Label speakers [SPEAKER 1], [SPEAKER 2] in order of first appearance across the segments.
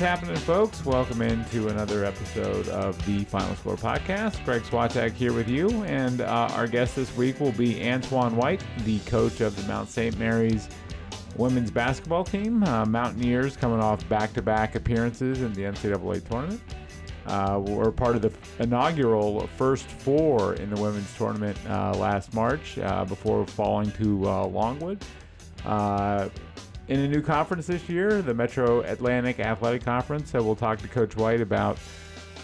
[SPEAKER 1] Happening, folks? Welcome into another episode of the Final Score podcast. Greg Swatek here with you, and uh, our guest this week will be Antoine White, the coach of the Mount St. Mary's women's basketball team. Uh, Mountaineers coming off back-to-back appearances in the NCAA tournament. Uh, we're part of the inaugural first four in the women's tournament uh, last March uh, before falling to uh, Longwood. Uh, in a new conference this year, the Metro Atlantic Athletic Conference. So we'll talk to Coach White about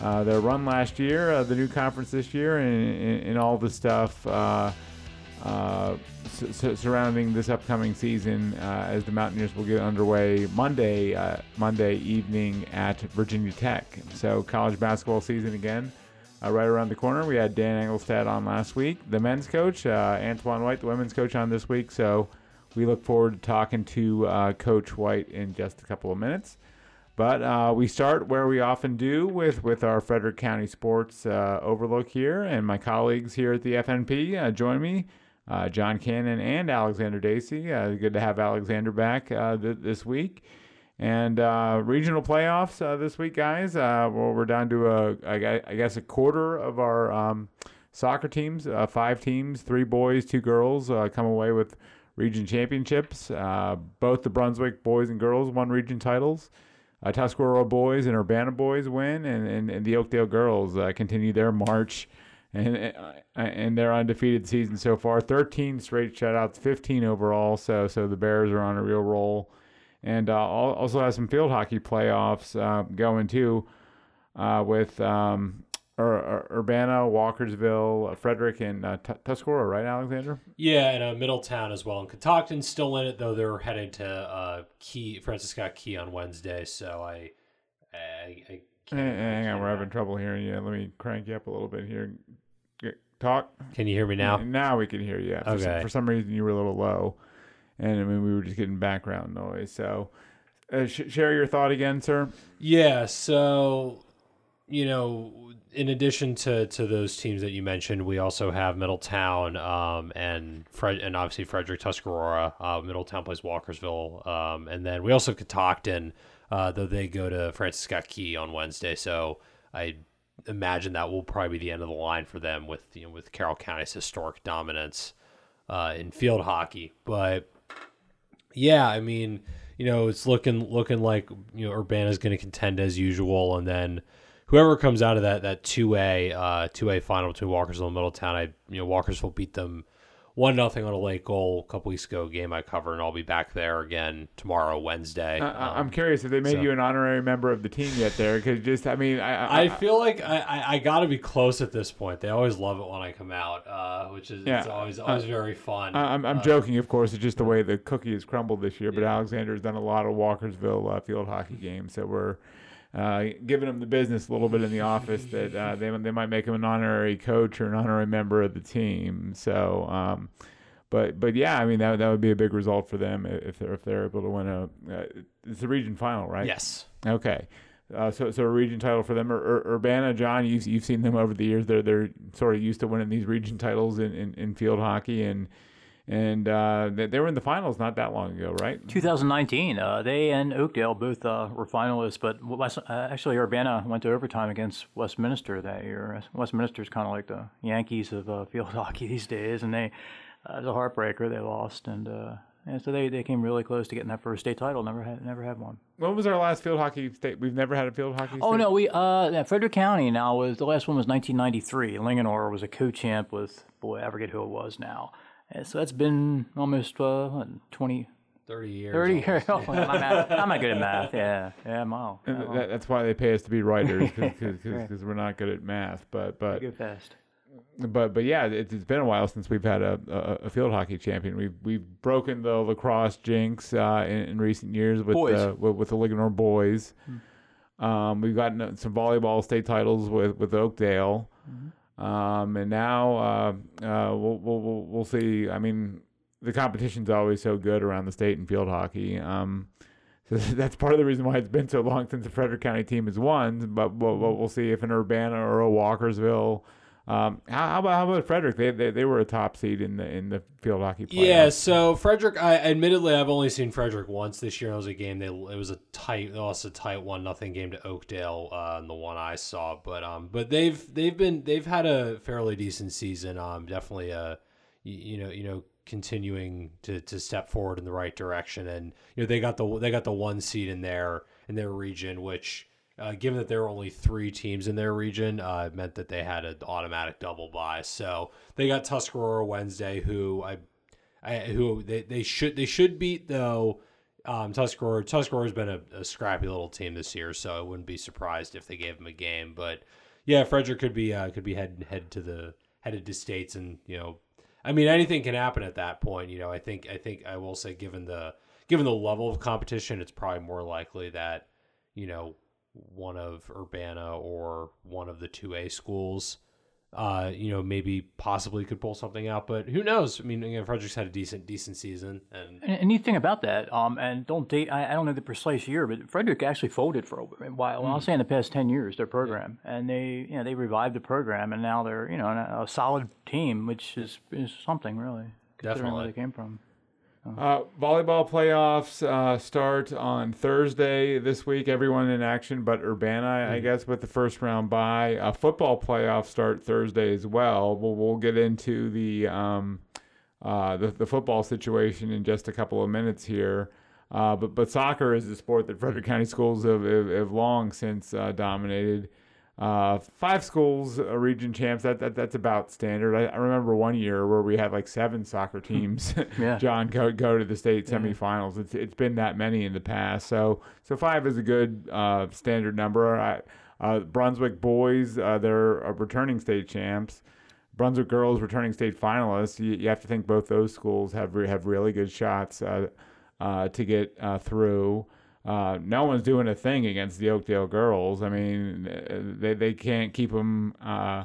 [SPEAKER 1] uh, their run last year, uh, the new conference this year, and, and, and all the stuff uh, uh, su- surrounding this upcoming season uh, as the Mountaineers will get underway Monday, uh, Monday evening at Virginia Tech. So college basketball season again. Uh, right around the corner. We had Dan Engelstad on last week, the men's coach, uh, Antoine White, the women's coach, on this week. So we look forward to talking to uh, Coach White in just a couple of minutes. But uh, we start where we often do with, with our Frederick County Sports uh, Overlook here. And my colleagues here at the FNP uh, join me uh, John Cannon and Alexander Dacy. Uh, good to have Alexander back uh, th- this week. And regional playoffs this week, guys. well, we're down to, a, I guess, a quarter of our um, soccer teams, five teams, three boys, two girls, come away with region championships. Uh, both the Brunswick boys and girls won region titles. Uh, Tuscarora boys and Urbana boys win, and, and, and the Oakdale girls uh, continue their march and uh, and their undefeated season so far. 13 straight shutouts, 15 overall. So so the Bears are on a real roll, and uh, also has some field hockey playoffs uh, going too, with um, or, Urbana, Walkersville, uh, Frederick, and uh, T- Tuscarora, right, Alexander?
[SPEAKER 2] Yeah, and uh, Middletown as well. And Catoctin's still in it, though they're headed to uh, Key, Francis Scott Key on Wednesday. So I, I, I
[SPEAKER 1] can't. Hang on, we're having trouble hearing you. Let me crank you up a little bit here. Talk.
[SPEAKER 2] Can you hear me now?
[SPEAKER 1] Now we can hear you. For
[SPEAKER 2] okay.
[SPEAKER 1] Some, for some reason, you were a little low, and I mean we were just getting background noise. So, uh, sh- share your thought again, sir.
[SPEAKER 2] Yeah. So, you know in addition to, to those teams that you mentioned, we also have Middletown um, and Fred and obviously Frederick Tuscarora. Uh, Middletown plays Walkersville, um, and then we also have Catoctin, uh, though they go to Francis Scott Key on Wednesday. So I imagine that will probably be the end of the line for them with you know with Carroll County's historic dominance uh, in field hockey. But yeah, I mean, you know, it's looking looking like you know Urbana is going to contend as usual, and then whoever comes out of that that two A uh, two A final between Walkersville and Middletown, I you know Walkersville beat them one nothing on a late goal a couple weeks ago. Game I cover, and I'll be back there again tomorrow, Wednesday.
[SPEAKER 1] Uh, um, I'm curious if they made so. you an honorary member of the team yet. There, because just I mean, I
[SPEAKER 2] I, I feel like I, I, I got to be close at this point. They always love it when I come out, uh, which is yeah. it's always always uh, very fun.
[SPEAKER 1] I'm I'm
[SPEAKER 2] uh,
[SPEAKER 1] joking, of course. It's just the way the cookie has crumbled this year. But yeah. has done a lot of Walkersville uh, field hockey games, so we're uh, giving him the business a little bit in the office that uh, they they might make him an honorary coach or an honorary member of the team. So, um, but but yeah, I mean that that would be a big result for them if they're if they're able to win a uh, it's a region final, right?
[SPEAKER 2] Yes.
[SPEAKER 1] Okay. Uh, so, so a region title for them. Ur- Ur- Urbana, John, you've, you've seen them over the years. They're they're sort of used to winning these region titles in, in, in field hockey, and and uh, they, were in the finals not that long ago, right?
[SPEAKER 3] 2019. Uh, they and Oakdale both uh, were finalists, but West, uh, actually Urbana went to overtime against Westminster that year. Westminster is kind of like the Yankees of uh, field hockey these days, and they uh, it was a heartbreaker. They lost, and and so they, they came really close to getting that first state title. Never had never had one.
[SPEAKER 1] When was our last field hockey state? We've never had a field hockey. State?
[SPEAKER 3] Oh no, we uh Frederick County now was the last one was 1993. Linganore was a co-champ with boy I forget who it was now. And so that's been almost uh, what, 20,
[SPEAKER 2] 30 years.
[SPEAKER 3] 30 years. Oh, I'm, I'm, not good at math. Yeah. Yeah, I'm all.
[SPEAKER 1] That, that's why they pay us to be writers because right. we're not good at math. But but
[SPEAKER 3] go fast.
[SPEAKER 1] But but yeah, it's, it's been a while since we've had a, a, a, field hockey champion. We've we've broken the lacrosse jinx uh, in, in, recent years with the with, with, the Linganore boys. Hmm. Um, we've gotten some volleyball state titles with with Oakdale. Mm-hmm. Um, and now uh, uh, we'll, we'll, we'll see. I mean, the competition's always so good around the state in field hockey. Um, so that's part of the reason why it's been so long since the Frederick County team has won. But we'll, we'll see if an Urbana or a Walkersville Um, how, how about how about Frederick? They, they they were a top seed in the in the field hockey. Playoffs.
[SPEAKER 2] Yeah, so Frederick, I admittedly I've only seen Frederick once this year. It was a game they it was a tight, lost a tight one nothing game to Oakdale, uh, the one I saw. But um, but they've they've been they've had a fairly decent season. Um, definitely a you, you know you know continuing to, to step forward in the right direction, and you know they got the they got the one seed in their in their region, which uh, given that there were only three teams in their region, uh, it meant that they had an automatic double bye. So they got Tuscarora Wednesday, who I, I who they, they should they should beat though. Um, Tuscarora Tuscarora's been a, a scrappy little team this year, so I wouldn't be surprised if they gave them a game. But yeah, Frederick could be uh, could be head head to the headed to states, and you know, I mean anything can happen at that point. You know, I think I think I will say given the given the level of competition, it's probably more likely that you know one of Urbana or one of the 2A schools, uh, you know, maybe possibly could pull something out. But who knows? I mean, again, Frederick's had a decent, decent season. And,
[SPEAKER 3] and, and neat thing about that, um, and don't date, I, I, don't know the precise year, but Frederick actually folded for a while. Well, I'll say in the past 10 years, their program. Yeah. And they, you know, they revived the program, and now they're, you know, a, a solid team, which is, is something really.
[SPEAKER 2] Definitely.
[SPEAKER 3] Where they came from.
[SPEAKER 1] Uh, volleyball playoffs uh, start on Thursday this week. Everyone in action but Urbana, mm-hmm. I guess, with the first round bye. Uh, football playoffs start Thursday as well. We'll, we'll get into the, um, uh, the, the football situation in just a couple of minutes here. Uh, but but soccer is a sport that Frederick County schools have, have, have long since uh, dominated. Uh, five schools, uh, region champs. That, that that's about standard. I, I, remember one year where we had like seven soccer hmm. teams. yeah. John go go to the state semifinals. It's it's been that many in the past. So so five is a good uh, standard number. I, uh, Brunswick boys, uh, they're returning state champs. Brunswick girls, returning state finalists. You, you have to think both those schools have re- have really good shots uh, to get through. Uh, no one's doing a thing against the Oakdale girls. I mean, they, they can't keep them uh,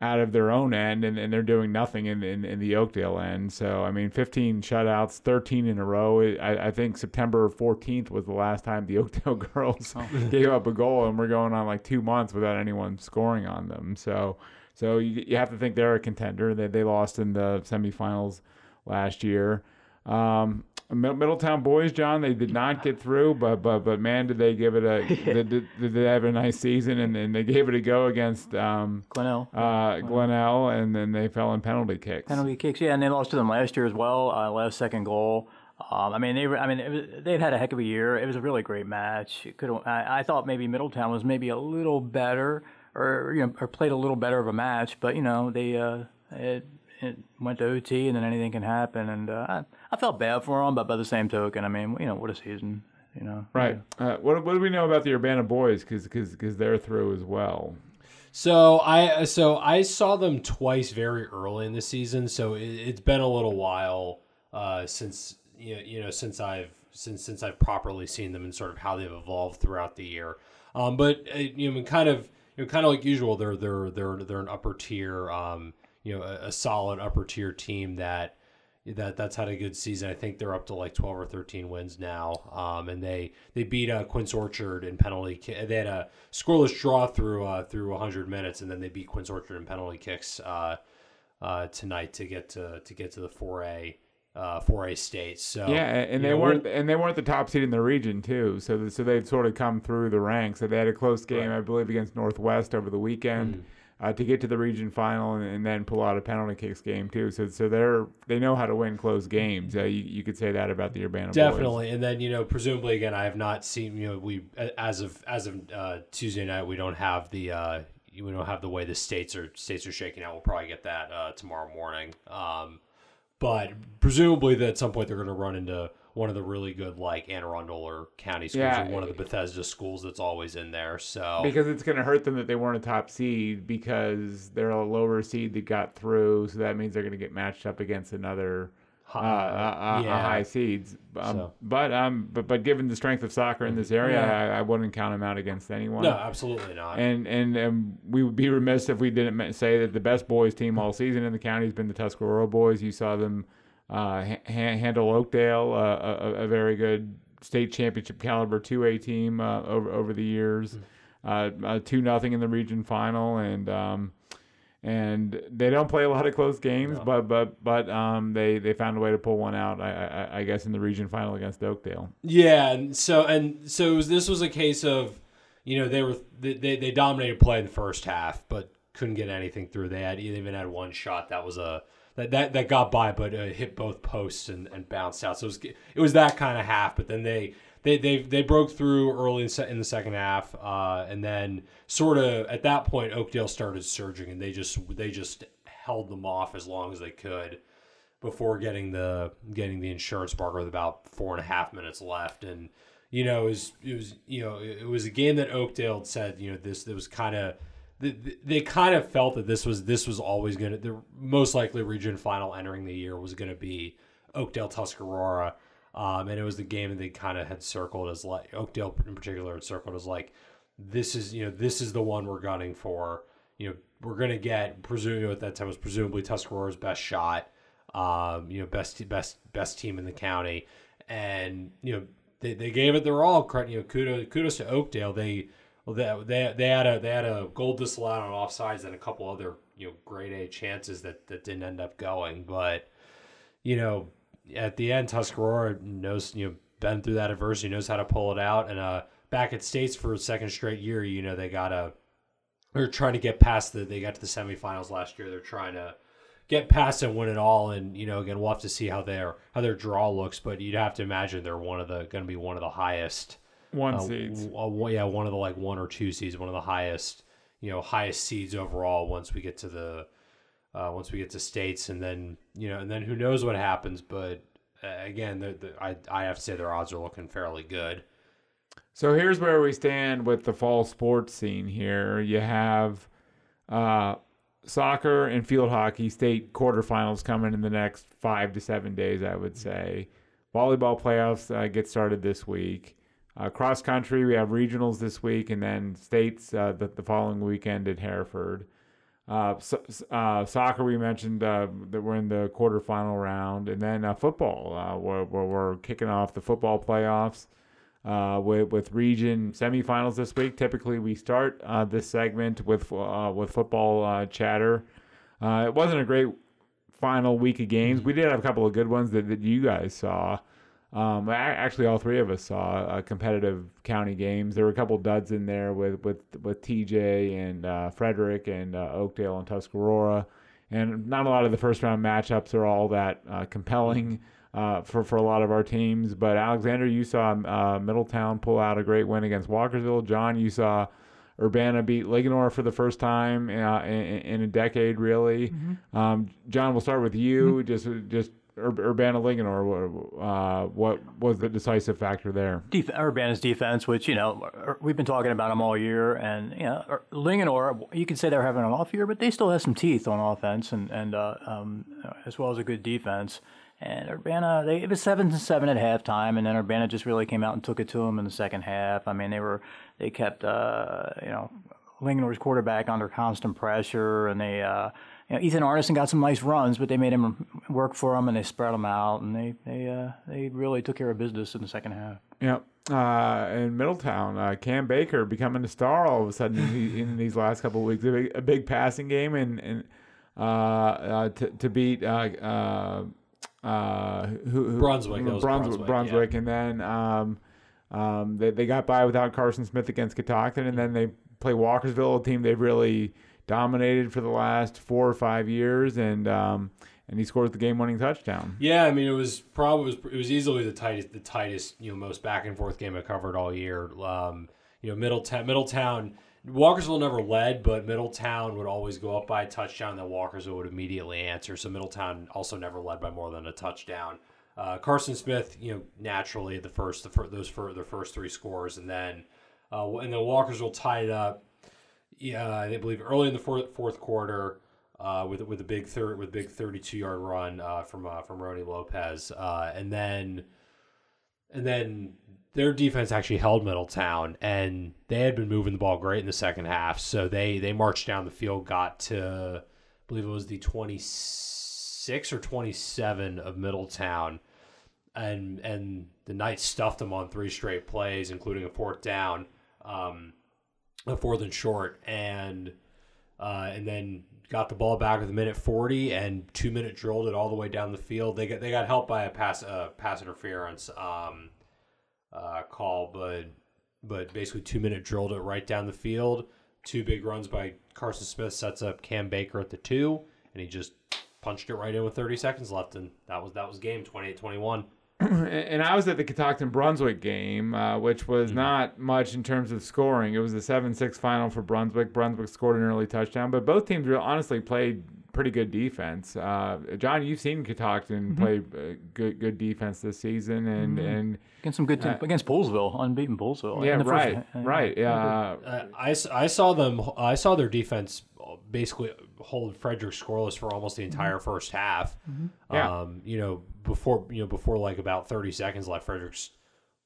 [SPEAKER 1] out of their own end, and, and they're doing nothing in, in, in, the Oakdale end. So, I mean, 15 shutouts, 13 in a row. I, I think September 14th was the last time the Oakdale girls oh. gave up a goal, and we're going on like two months without anyone scoring on them. So, so you, you have to think they're a contender. They, they lost in the semifinals last year. Um, Middletown boys, John, they did not get through, but but but man, did they give it a did, did, did, they have a nice season and, and they gave it a go against um,
[SPEAKER 3] Glenelg,
[SPEAKER 1] uh, Glenelg, and then they fell in penalty kicks.
[SPEAKER 3] Penalty kicks, yeah, and they lost to them last year as well. Uh, last second goal. Um, I mean, they were. I mean, was, they've had a heck of a year. It was a really great match. Could I, I thought maybe Middletown was maybe a little better, or you know, or played a little better of a match, but you know, they uh, it, it went to OT, and then anything can happen. And uh, I, I felt bad for them, but by the same token, I mean, you know, what a season. You know,
[SPEAKER 1] right? Uh, what what do we know about the Urbana boys? Because because because they're through as well.
[SPEAKER 2] So I so I saw them twice very early in the season. So it, has been a little while uh, since you know, you know since I've since since I've properly seen them and sort of how they've evolved throughout the year. Um, but uh, you know, kind of you know, kind of like usual, they're they're they're they're an upper tier. Um, you know a, a solid upper tier team that that that's had a good season. I think they're up to like twelve or thirteen wins now, um, and they they beat uh, Quince Orchard in penalty. They had a scoreless draw through uh, through hundred minutes, and then they beat Quince Orchard in penalty kicks uh, uh, tonight to get to to get to the four A. Uh, 4A state, So
[SPEAKER 1] yeah, and they know, weren't and they weren't the top seed in the region too. So so they've sort of come through the ranks. So they had a close game, right. I believe, against Northwest over the weekend. Mm-hmm uh, to get to the region final and, and, then pull out a penalty kicks game too. So so they're they know how to win close games. Uh, you, you could say that about the Urbana
[SPEAKER 2] definitely.
[SPEAKER 1] Boys.
[SPEAKER 2] And then you know presumably again I have not seen you know we as of as of uh, Tuesday night we don't have the uh, we don't have the way the states are states are shaking out. We'll probably get that uh, tomorrow morning. Um, but presumably that at some point they're going to run into one of the really good like Anne Arundel or county schools yeah. or one of the Bethesda schools that's always in there. So
[SPEAKER 1] because it's going to hurt them that they weren't a top seed because they're a lower seed that got through, so that means they're going to get matched up against another. Uh, uh, uh, yeah. high seeds, um, so. but um, but but given the strength of soccer in this area, yeah. I, I, wouldn't count them out against anyone.
[SPEAKER 2] No, absolutely not.
[SPEAKER 1] And and um, we would be remiss if we didn't say that the best boys team all season in the county has been the Tuscarora boys. You saw them uh, ha- handle Oakdale, uh, a, a, very good state championship caliber 2A team uh, over over the years. Uh, two nothing in the region final, and um, and they don't play a lot of close games,
[SPEAKER 2] No.
[SPEAKER 1] but but but um, they they found a way to pull one out. I, I, I guess in the region final against Oakdale.
[SPEAKER 2] Yeah, and so and so was, this was a case of, you know, they were they, they they dominated play in the first half, but couldn't get anything through. They had they even had one shot that was a that that, that got by, but uh, hit both posts and, and bounced out. So it was it was that kind of half. But then they they they, they broke through early in, se- in the second half, uh, and then sort of at that point Oakdale started surging, and they just they just held them off as long as they could before getting the getting the insurance marker with about four and a half minutes left and you know it was it was you know it was a game that Oakdale said you know this it was kind of they, they kind of felt that this was this was always going to the most likely region final entering the year was going to be Oakdale Tuscarora um, and it was the game that they kind of had circled as like Oakdale in particular had circled as like this is you know this is the one we're gunning for you know we're going to get presumably at that time was presumably Tuscarora's best shot um, you know, best best best team in the county, and you know they, they gave it their all. You know, kudos kudos to Oakdale. They well, they, they they had a they had a goal disallowed on offsides and a couple other you know grade A chances that that didn't end up going, but you know at the end Tuscarora knows you know been through that adversity, knows how to pull it out, and uh back at states for a second straight year, you know they got a they're trying to get past the they got to the semifinals last year. They're trying to get past and win it all. And you know, again, we'll have to see how their how their draw looks. But you'd have to imagine they're one of the going to be one of the highest
[SPEAKER 1] One
[SPEAKER 2] uh,
[SPEAKER 1] seeds.
[SPEAKER 2] uh, yeah, one of the like one or two seeds, one of the highest you know highest seeds overall. Once we get to the uh, once we get to states, and then you know, and then who knows what happens. But uh, again, the, the, I I have to say their odds are looking fairly good.
[SPEAKER 1] So here's where we stand with the fall sports scene here. You have uh, soccer and field hockey state quarterfinals coming in the next five to seven days, I would say. Volleyball playoffs uh, get started this week. Uh, cross country, we have regionals this week, and then states uh, the, the following weekend at Hereford. Uh, so, uh, soccer, we mentioned uh, that we're in the quarterfinal round, and then uh, football, uh, where, where we're kicking off the football playoffs uh, with with region semifinals this week. Typically, we start uh, this segment with uh, with football uh, chatter. Uh, it wasn't a great final week of games. We did have a couple of good ones that, that you guys saw. Um, actually, all three of us saw uh, competitive county games. There were a couple duds in there with with with TJ and uh, Frederick and uh, Oakdale and Tuscarora, and not a lot of the first round matchups are all that uh, compelling uh, for for a lot of our teams. But Alexander, you saw uh, Middletown pull out a great win against Walkersville. John, you saw Urbana beat Linganore for the first time uh, in, in a decade, really. Um, John, we'll start with you. Just just Ur- Urbana Linganore. Uh, what was the decisive factor there?
[SPEAKER 3] Def- Urbana's defense, which you know er, we've been talking about them all year, and you know Ur- Linganore, you could say they're having an off year, but they still have some teeth on offense, and and uh, um, as well as a good defense. And Urbana, they it was seven to seven at halftime, and then Urbana just really came out and took it to them in the second half. I mean, they were they kept uh, you know Linganore's quarterback under constant pressure, and they. You know, Ethan Arneson got some nice runs, but they made him work for them, and they spread him out, and they they uh, they really took care of business in the second half.
[SPEAKER 1] Yep. Uh, in Middletown, uh, Cam Baker becoming a star all of a sudden in, in these last couple of weeks. A big, a big passing game and, and uh, uh, to, to beat uh, uh, uh, who, who,
[SPEAKER 2] Brunswick, that was
[SPEAKER 1] Brunswick,
[SPEAKER 2] Brunswick,
[SPEAKER 1] and then um, um, they, they got by without Carson Smith against Catoctin, and then they play Walkersville, a team they've really dominated for the last four or five years, and um, and he scores the game-winning touchdown.
[SPEAKER 2] Yeah, I mean it was probably it was, easily the tightest the tightest you know most back and forth game I covered all year. Um, you know Middletown Middletown Walkersville never led, but Middletown would always go up by a touchdown that Walkersville would immediately answer. So Middletown also never led by more than a touchdown. Uh, Carson Smith, you know, naturally the first the fir- those for the first three scores, and then uh, and then Walkersville tied it up. Yeah, I believe early in the fourth, fourth quarter uh, with with a big third with big 32 yard run uh, from uh, from Rony Lopez, uh, and then and then their defense actually held Middletown, and they had been moving the ball great in the second half. So they they marched down the field, got to I believe it was the 26 or 27 of Middletown, and and the Knights stuffed them on three straight plays, including a fourth down. Um, a fourth and short, and uh, and then got the ball back with a minute 40 and two minute drilled it all the way down the field. They got they got helped by a pass uh, pass interference um, uh, call, but but basically two minute drilled it right down the field. Two big runs by Carson Smith sets up Cam Baker at the two, and he just punched it right in with 30 seconds left, and that was that was game 28-21.
[SPEAKER 1] and I was at the Catoctin Brunswick game, uh, which was
[SPEAKER 2] Mm-hmm.
[SPEAKER 1] not much in terms of scoring. It was a 7 6 final for Brunswick. Brunswick scored an early touchdown, but both teams real honestly played pretty good defense. Uh, John, you've seen Catoctin play uh, good good defense this season, and, and
[SPEAKER 3] Against some good team, against Poolesville, unbeaten Poolesville.
[SPEAKER 1] yeah,
[SPEAKER 3] in the first-
[SPEAKER 1] right,
[SPEAKER 3] uh,
[SPEAKER 1] right. Yeah,
[SPEAKER 2] Uh, I, s- I saw them. I saw their defense basically hold Frederick scoreless for almost the entire first half.
[SPEAKER 1] Yeah.
[SPEAKER 2] Um, you know, before you know before like about thirty seconds left, Frederick's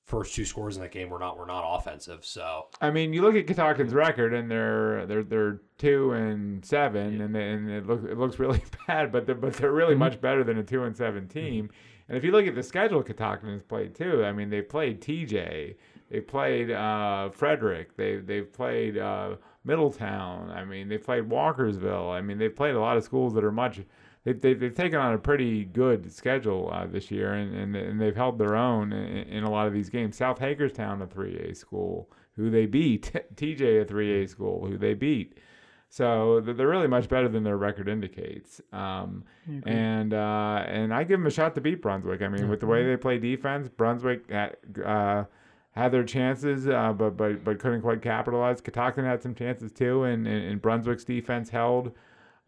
[SPEAKER 2] first two scores in that game were not were not offensive. So
[SPEAKER 1] I mean, you look at Catoctin's record, and they're they're they're two and seven, and they- and it looks it looks really bad, but they're, but they're really much better than a two and seven team. And if you look at the schedule, Catoctin has played too. I mean, they played TJ, they played uh, Frederick, they they've played uh, Middletown. I mean, they played Walkersville. I mean, they've played a lot of schools that are much. They've, they've, they've taken on a pretty good schedule uh, this year, and, and, and they've held their own in, in a lot of these games. South Hagerstown, a 3A school, who they beat. TJ, a 3A school, who they beat. So they're really much better than their record indicates. Um, and uh, and I give them a shot to beat Brunswick. I mean, with the way they play defense, Brunswick had, uh, had their chances, uh, but but but couldn't quite capitalize. Catoctin had some chances too, and, and, and Brunswick's defense held.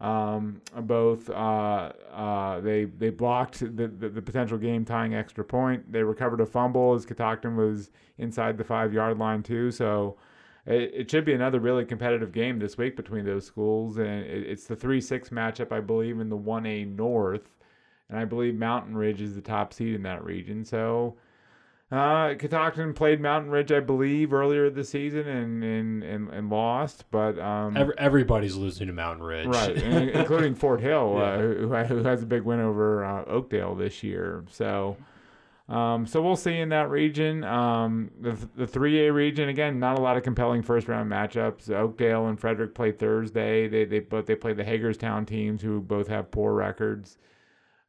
[SPEAKER 1] Um, both uh, uh, they they blocked the, the, the potential game tying extra point. They recovered a fumble as Catoctin was inside the five yard line too. So it, it should be another really competitive game this week between those schools. And it, it's the three six matchup, I believe, in the one A North, and I believe Mountain Ridge is the top seed in that region. So. Uh, Catoctin played Mountain Ridge, I believe, earlier this season and and, and, and lost, but um,
[SPEAKER 2] every, everybody's losing to Mountain Ridge.
[SPEAKER 1] right, including Fort Hill,
[SPEAKER 2] Yeah.
[SPEAKER 1] uh, who, who has a big win over uh, Oakdale this year. So, um, so we'll see in that region. Um, the the three A region again, not a lot of compelling first round matchups. Oakdale and Frederick play Thursday. They they but they play the Hagerstown teams who both have poor records.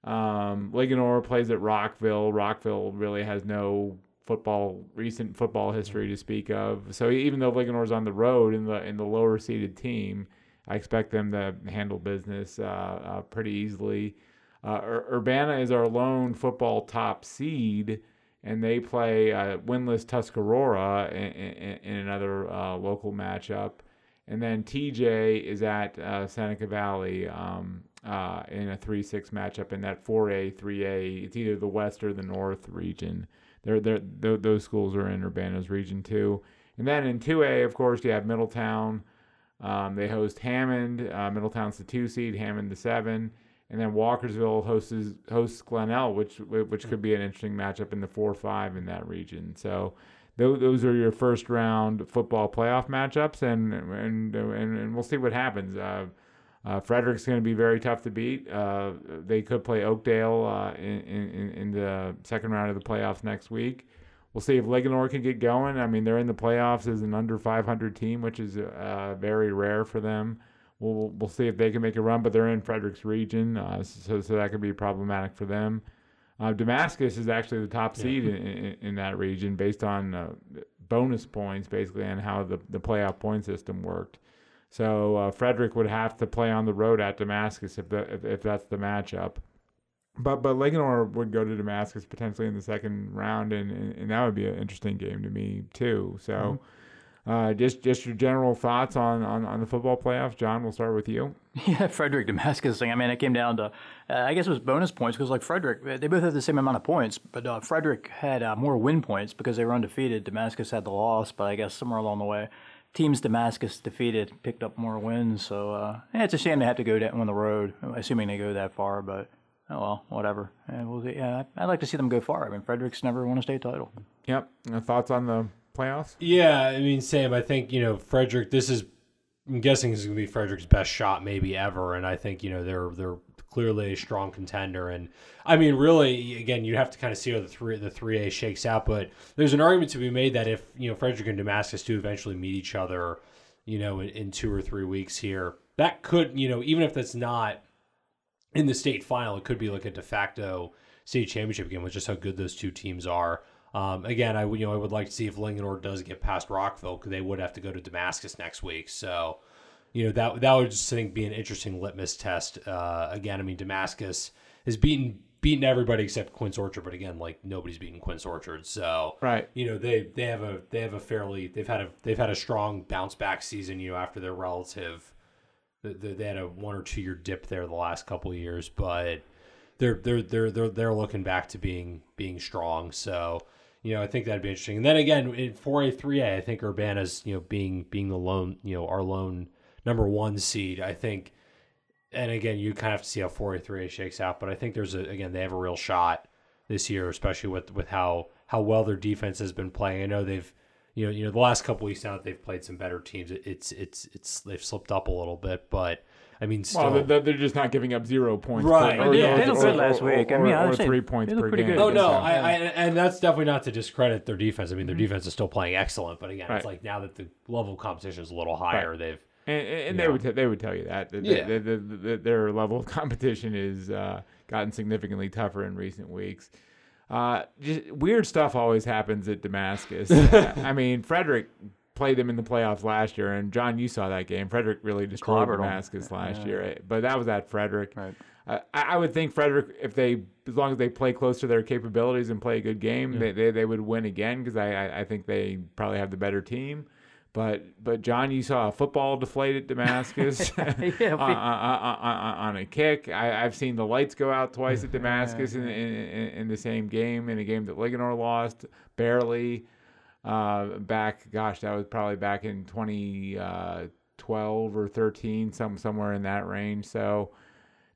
[SPEAKER 1] Um, Linganore plays at Rockville. Rockville really has no football recent football history to speak of. So even though Linganore's on the road in the in the lower seeded team, I expect them to handle business uh, uh, pretty easily. Uh, Ur- Urbana is our lone football top seed, and they play uh, winless Tuscarora in, in, in another uh, local matchup. And then TJ is at uh, Seneca Valley um, uh, in a 3 6 matchup in that 4A, 3A. It's either the West or the North region. They're, they're, th- those schools are in Urbana's region too. And then in 2A, of course, you have Middletown. Um, they host Hammond. Uh, Middletown's the two seed, Hammond the seven. And then Walkersville hosts hosts Glenelg, which which could be an interesting matchup in the four five in that region. So those, are your first round football playoff matchups, and and and, and we'll see what happens. Uh, uh, Frederick's going to be very tough to beat. Uh, they could play Oakdale uh, in, in in the second round of the playoffs next week. We'll see if Linganore can get going. I mean, they're in the playoffs as an under 500 team, which is uh, very rare for them. We'll we'll see if they can make a run, but they're in Frederick's region, uh, so so that could be problematic for them. Uh, Damascus is actually the top seed in, in, in that region based on uh, bonus points, basically, and how the, the playoff point system worked. So uh, Frederick would have to play on the road at Damascus if, the, if, if that's the matchup. But but Linganore would go to Damascus potentially in the second round, and, and, and that would be an interesting game to me too. So. Uh, just just your general thoughts on, on, on the football playoffs, John. We'll start with you.
[SPEAKER 3] Yeah, Frederick Damascus thing. I mean, it came down to, uh, I guess it was bonus points because, like Frederick, they both had the same amount of points, but uh, Frederick had uh, more win points because they were undefeated. Damascus had the loss, but I guess somewhere along the way, teams Damascus defeated picked up more wins. So uh, yeah, it's a shame they have to go down on the road, assuming they go that far. But oh well, whatever. And we'll see. Yeah, I'd like to see them go far. I mean, Frederick's never won a state title.
[SPEAKER 1] Yep. Uh, thoughts on the playoffs?
[SPEAKER 2] Yeah, I mean, Sam, I think, you know, Frederick, this is, I'm guessing this is going to be Frederick's best shot maybe ever. And I think, you know, they're, they're clearly a strong contender. And I mean, really, again, you have to kind of see how the three, the 3A shakes out. But there's an argument to be made that if, you know, Frederick and Damascus do eventually meet each other, you know, in, in two or three weeks here, that could you know even if that's not in the state final, it could be like a de facto state championship game with just how good those two teams are. Um, again, I you know I would like to see if Linganore does get past Rockville because they would have to go to Damascus next week. So, you know that that would just I think be an interesting litmus test. Uh, again, I mean Damascus has beaten beaten everybody except Quince Orchard, but again, like nobody's beaten Quince Orchard. So
[SPEAKER 1] right,
[SPEAKER 2] you know they they have a they have a fairly they've had a they've had a strong bounce back season. You know after their relative, they, they had a one or two year dip there the last couple of years, but they're they're they're they're they're looking back to being being strong. So you know, I think that'd be interesting. And then again, in four A, three A, I think Urbana's you know being being the lone you know our lone number one seed. I think, and again, you kind of have to see how four A, three A shakes out. But I think there's a again they have a real shot this year, especially with with how how well their defense has been playing. I know they've you know you know the last couple weeks now that they've played some better teams. It's it's it's they've slipped up a little bit, but I mean, still,
[SPEAKER 1] well, they're, they're just not giving up zero points.
[SPEAKER 2] Right.
[SPEAKER 1] Per, or,
[SPEAKER 3] they,
[SPEAKER 1] or,
[SPEAKER 3] they looked good last week. I mean,
[SPEAKER 1] or,
[SPEAKER 3] or
[SPEAKER 1] three points per game.
[SPEAKER 2] Oh no, I, I, and that's definitely not to discredit their defense. I mean, their mm-hmm. defense is still playing excellent, but again, right. it's like now that the level of competition is a little higher, right. they've
[SPEAKER 1] and, and they know. would t- they would tell you that, that yeah. the, the, the, their level of competition is uh, gotten significantly tougher in recent weeks. Uh, just weird stuff always happens at Damascus. I mean, Frederick played them in the playoffs last year, and John, you saw that game. Frederick really destroyed Damascus last yeah. year, but that was at Frederick. Right. Uh, I, I, would think Frederick, if they, as long as they play close to their capabilities and play a good game, yeah. they, they, they would win again because I, I, I think they probably have the better team. But but John, you saw a football deflate at Damascus yeah, on, on, on, on, a kick. I, have seen the lights go out twice at Damascus in, in, in, the same game, in a game that Linganore lost barely uh, back. Gosh, that was probably back in 2012 uh, or 13, some somewhere in that range. So,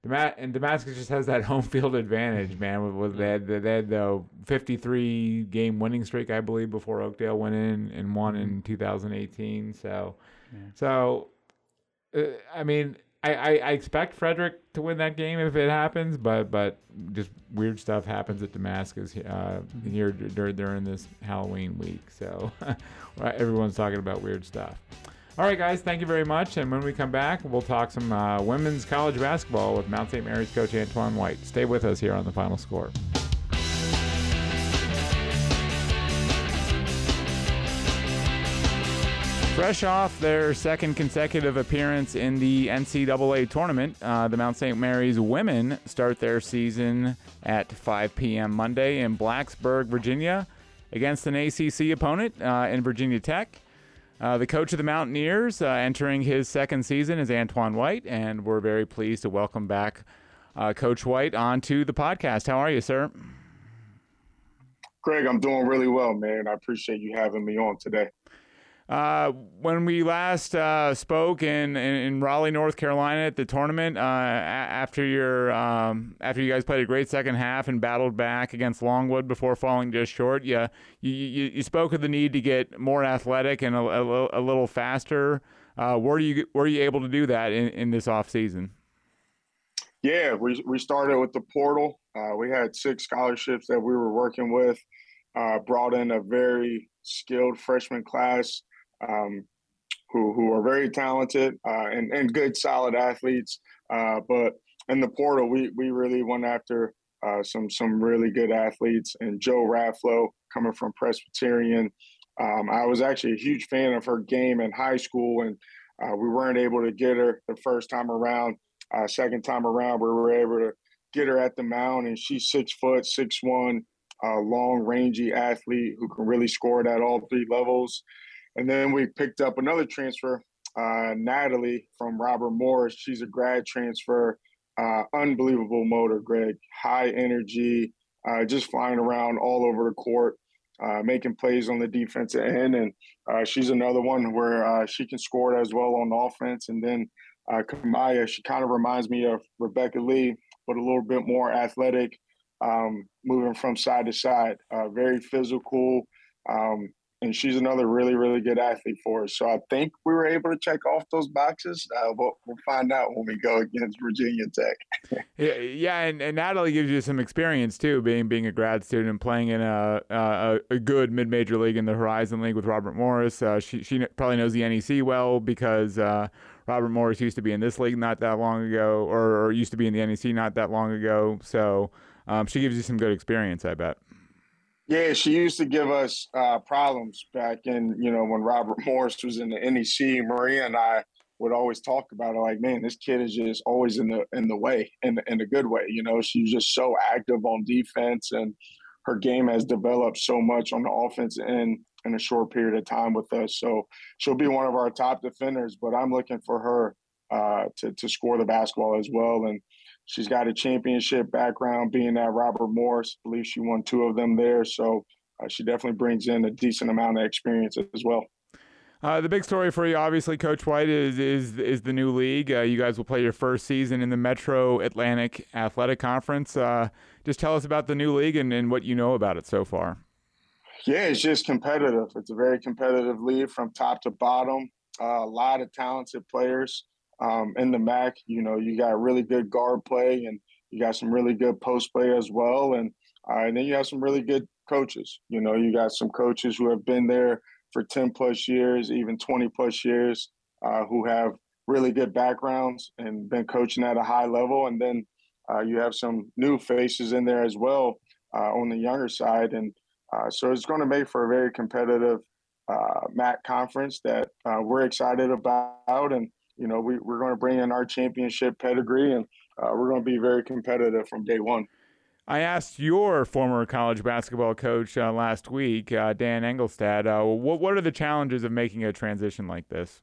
[SPEAKER 1] and Damascus just has that home field advantage, man. With, with they, had, they had the 53 game winning streak, I believe, before Oakdale went in and won in mm-hmm. 2018. So, yeah. so uh, I mean, I, I, I, expect Frederick to win that game if it happens, but but just weird stuff happens at Damascus uh, here during this Halloween week. So everyone's talking about weird stuff. All right, guys, thank you very much. And when we come back, we'll talk some uh, women's college basketball with Mount St. Mary's coach Antoine White. Stay with us here on the final score. Fresh off their second consecutive appearance in the NCAA tournament, uh, the Mount St. Mary's women start their season at 5 p.m. Monday in Blacksburg, Virginia, against an ACC opponent uh, in Virginia Tech. Uh, the coach of the Mountaineers, uh, entering his second season, is Antoine White, and we're very pleased to welcome back uh, Coach White onto the podcast. How are you, sir?
[SPEAKER 4] Greg, I'm doing really well, man. I appreciate you having me on today.
[SPEAKER 1] Uh, when we last uh, spoke in, in, in, Raleigh, North Carolina at the tournament, uh, after your um, after you guys played a great second half and battled back against Longwood before falling just short, you you, you spoke of the need to get more athletic and a, a, a little faster. Uh, were you were you able to do that in, in this off season?
[SPEAKER 4] Yeah, we we started with the portal. Uh, we had six scholarships that we were working with. Uh, brought in a very skilled freshman class um, who who are very talented uh, and and good solid athletes. Uh, but in the portal, we we really went after uh, some some really good athletes. And Joe Rafflo coming from Presbyterian, um, I was actually a huge fan of her game in high school, and uh, we weren't able to get her the first time around. Uh, second time around, we were able to get her at the mound, and she's six foot, six one, long, rangy athlete who can really score at all three levels. And then we picked up another transfer, uh, Natalie from Robert Morris. She's a grad transfer. Uh, unbelievable motor, Greg. High energy, uh, just flying around all over the court, uh, making plays on the defensive end. And uh, she's another one where uh, she can score as well on offense. And then Kamaya, she kind of reminds me of Rebecca Lee, but a little bit more athletic, um, moving from side to side. very physical. Um, and she's another really, really good athlete for us. So I think we were able to check off those boxes. Uh, but we'll find out when we go against Virginia Tech.
[SPEAKER 1] yeah, yeah, and, and Natalie gives you some experience too, being being a grad student and playing in a a, a good mid major league in the Horizon League with Robert Morris. Uh, she she probably knows the NEC well because. Uh, Robert Morris used to be in this league not that long ago, or, or used to be in the NEC not that long ago. So um, she gives you some good experience, I bet.
[SPEAKER 4] Yeah, she used to give us uh, problems back in, you know, when Robert Morris was in the NEC. Maria and I would always talk about it like, man, this kid is just always in the in the way, in the, in a good way. You know, she's just so active on defense, and her game has developed so much on the offense end in a short period of time with us. So she'll be one of our top defenders. But I'm looking for her uh, to to score the basketball as well, and She's got a championship background, being at Robert Morris. I believe she won two of them there. So uh, she definitely brings in a decent amount of experience as well.
[SPEAKER 1] Uh, the big story for you, obviously, Coach White, is is is the new league. Uh, you guys will play your first season in the Metro Atlantic Athletic Conference. Uh, just tell us about the new league and, and what you know about it so far.
[SPEAKER 4] Yeah, it's just competitive. It's a very competitive league from top to bottom. Uh, a lot of talented players um, in the MAAC. You know, you got really good guard play and you got some really good post play as well. And, uh, and then you have some really good coaches. You know, you got some coaches who have been there for 10 plus years, even 20 plus years, uh, who have really good backgrounds and been coaching at a high level. And then uh, you have some new faces in there as well uh, on the younger side. And uh, so it's going to make for a very competitive uh, MAAC conference that we're excited about. And you know, we, we're going to bring in our championship pedigree and uh, we're going to be very competitive from day one.
[SPEAKER 1] I asked your former college basketball coach uh, last week, uh, Dan Engelstad, uh, what, what are the challenges of making a transition like this?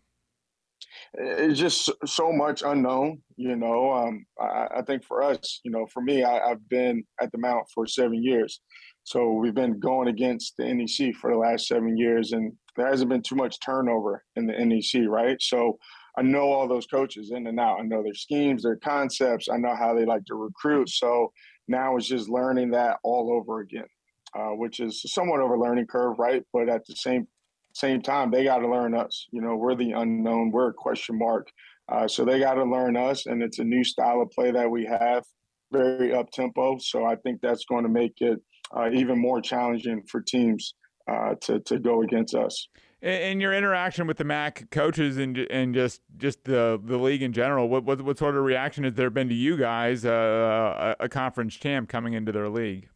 [SPEAKER 4] It's just so much unknown, you know. Um, I, I, think for us, you know, for me, I, I've been at the Mount for seven years. So we've been going against the NEC for the last seven years, and there hasn't been too much turnover in the NEC, right? So I know all those coaches in and out. I know their schemes, their concepts. I know how they like to recruit. So now it's just learning that all over again, uh, which is somewhat of a learning curve, right? But at the same same time, they got to learn us. You know, we're the unknown. We're a question mark. Uh, so they got to learn us, and it's a new style of play that we have, very up tempo. So I think that's going to make it uh, even more challenging for teams uh, to to go against us
[SPEAKER 1] in your interaction with the MAAC coaches and and just just the the league in general, what what, what sort of reaction has there been to you guys, uh, a, a conference champ coming into their league?